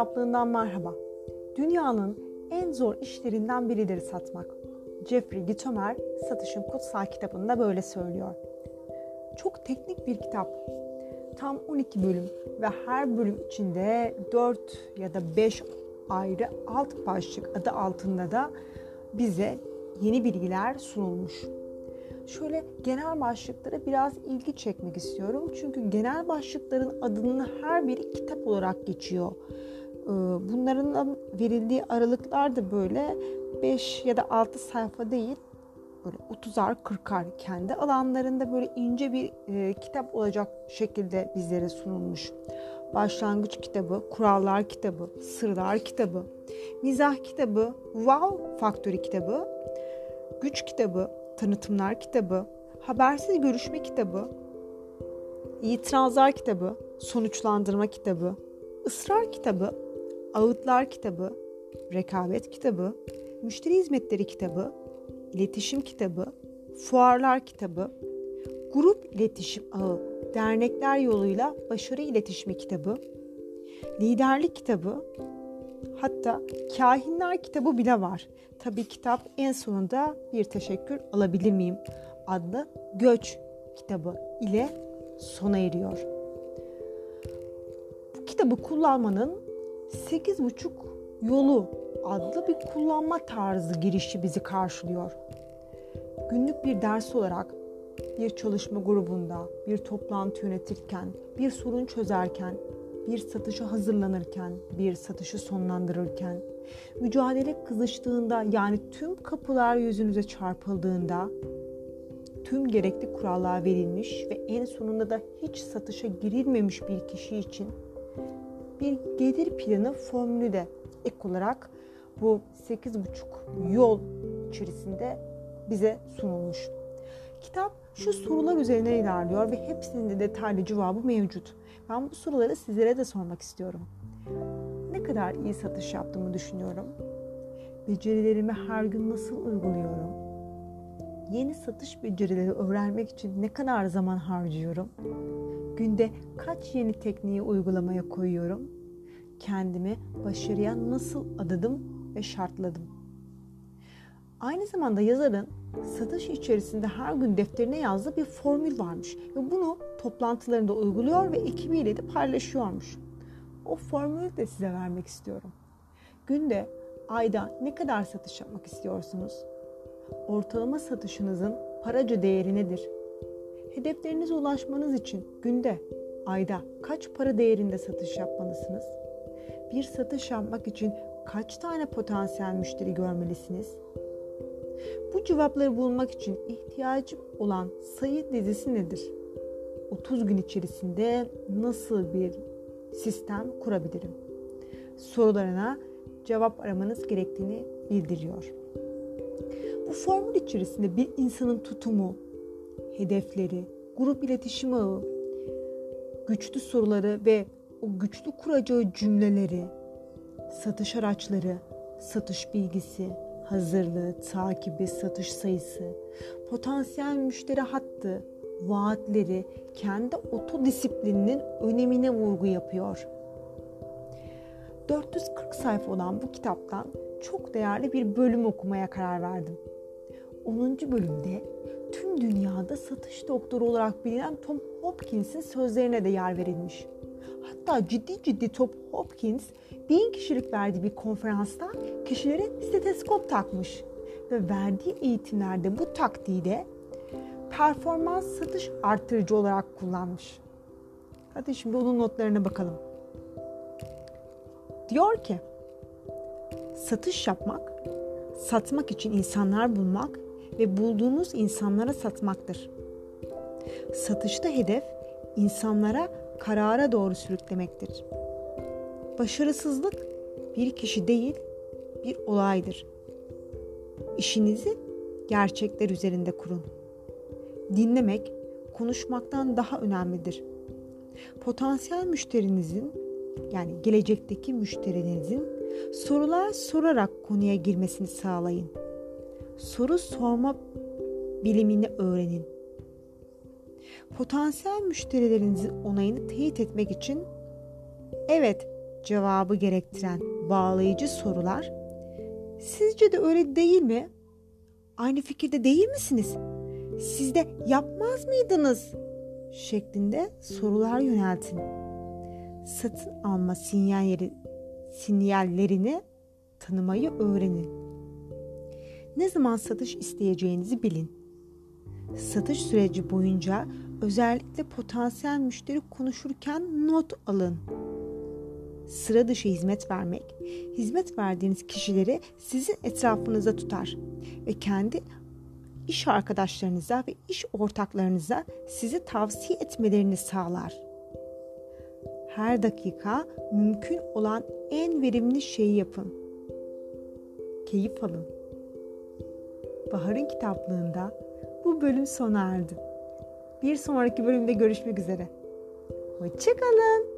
kitaplığından merhaba. Dünyanın en zor işlerinden biridir satmak. Jeffrey Gitomer Satışın Kutsal kitabında böyle söylüyor. Çok teknik bir kitap. Tam 12 bölüm ve her bölüm içinde 4 ya da 5 ayrı alt başlık adı altında da bize yeni bilgiler sunulmuş. Şöyle genel başlıklara biraz ilgi çekmek istiyorum. Çünkü genel başlıkların adının her biri kitap olarak geçiyor. Ee, bunların verildiği aralıklar da böyle 5 ya da 6 sayfa değil, böyle 30'ar 40'ar kendi alanlarında böyle ince bir e, kitap olacak şekilde bizlere sunulmuş. Başlangıç kitabı, kurallar kitabı, sırlar kitabı, mizah kitabı, wow faktörü kitabı, güç kitabı, tanıtımlar kitabı, habersiz görüşme kitabı, itirazlar kitabı, sonuçlandırma kitabı, ısrar kitabı, ağıtlar kitabı, rekabet kitabı, müşteri hizmetleri kitabı, iletişim kitabı, fuarlar kitabı, grup iletişim ağı, dernekler yoluyla başarı iletişimi kitabı, liderlik kitabı, hatta kahinler kitabı bile var. Tabii kitap en sonunda bir teşekkür alabilir miyim adlı Göç kitabı ile sona eriyor. Bu kitabı kullanmanın 8,5 yolu adlı bir kullanma tarzı girişi bizi karşılıyor. Günlük bir ders olarak bir çalışma grubunda, bir toplantı yönetirken, bir sorun çözerken, bir satışa hazırlanırken, bir satışı sonlandırırken, mücadele kızıştığında yani tüm kapılar yüzünüze çarpıldığında tüm gerekli kurallar verilmiş ve en sonunda da hiç satışa girilmemiş bir kişi için bir gelir planı formülü de ek olarak bu 8,5 yol içerisinde bize sunulmuş. Kitap şu sorular üzerine ilerliyor ve hepsinin de detaylı cevabı mevcut. Ben bu soruları sizlere de sormak istiyorum. Ne kadar iyi satış yaptığımı düşünüyorum. Becerilerimi her gün nasıl uyguluyorum? Yeni satış becerileri öğrenmek için ne kadar zaman harcıyorum? Günde kaç yeni tekniği uygulamaya koyuyorum? Kendimi başarıya nasıl adadım ve şartladım? Aynı zamanda yazarın satış içerisinde her gün defterine yazdığı bir formül varmış ve bunu toplantılarında uyguluyor ve ekibiyle de paylaşıyormuş. O formülü de size vermek istiyorum. Günde, ayda ne kadar satış yapmak istiyorsunuz? Ortalama satışınızın paraca değeri nedir? Hedeflerinize ulaşmanız için günde, ayda kaç para değerinde satış yapmalısınız? Bir satış yapmak için kaç tane potansiyel müşteri görmelisiniz? Bu cevapları bulmak için ihtiyacım olan sayı dizisi nedir? 30 gün içerisinde nasıl bir sistem kurabilirim? Sorularına cevap aramanız gerektiğini bildiriyor. Bu formül içerisinde bir insanın tutumu, hedefleri, grup iletişim ağı, güçlü soruları ve o güçlü kuracağı cümleleri, satış araçları, satış bilgisi, hazırlığı, takibi, satış sayısı, potansiyel müşteri hattı, vaatleri kendi otodisiplininin önemine vurgu yapıyor. 440 sayfa olan bu kitaptan çok değerli bir bölüm okumaya karar verdim. 10. bölümde tüm dünyada satış doktoru olarak bilinen Tom Hopkins'in sözlerine de yer verilmiş. Hatta ciddi ciddi Tom Hopkins bin kişilik verdiği bir konferansta kişilere steteskop takmış ve verdiği eğitimlerde bu taktiği de performans satış arttırıcı olarak kullanmış. Hadi şimdi onun notlarına bakalım. Diyor ki, satış yapmak, satmak için insanlar bulmak ve bulduğunuz insanlara satmaktır. Satışta hedef insanlara karara doğru sürüklemektir. Başarısızlık bir kişi değil, bir olaydır. İşinizi gerçekler üzerinde kurun. Dinlemek konuşmaktan daha önemlidir. Potansiyel müşterinizin yani gelecekteki müşterinizin sorular sorarak konuya girmesini sağlayın. Soru sorma bilimini öğrenin. Potansiyel müşterilerinizin onayını teyit etmek için evet cevabı gerektiren bağlayıcı sorular sizce de öyle değil mi? Aynı fikirde değil misiniz? Siz de yapmaz mıydınız? şeklinde sorular yöneltin. Satın alma sinyalleri, sinyallerini tanımayı öğrenin. Ne zaman satış isteyeceğinizi bilin. Satış süreci boyunca özellikle potansiyel müşteri konuşurken not alın. Sıra dışı hizmet vermek, hizmet verdiğiniz kişileri sizin etrafınızda tutar ve kendi iş arkadaşlarınıza ve iş ortaklarınıza sizi tavsiye etmelerini sağlar. Her dakika mümkün olan en verimli şeyi yapın. Keyif alın. Bahar'ın kitaplığında bu bölüm sona erdi. Bir sonraki bölümde görüşmek üzere. Hoşçakalın.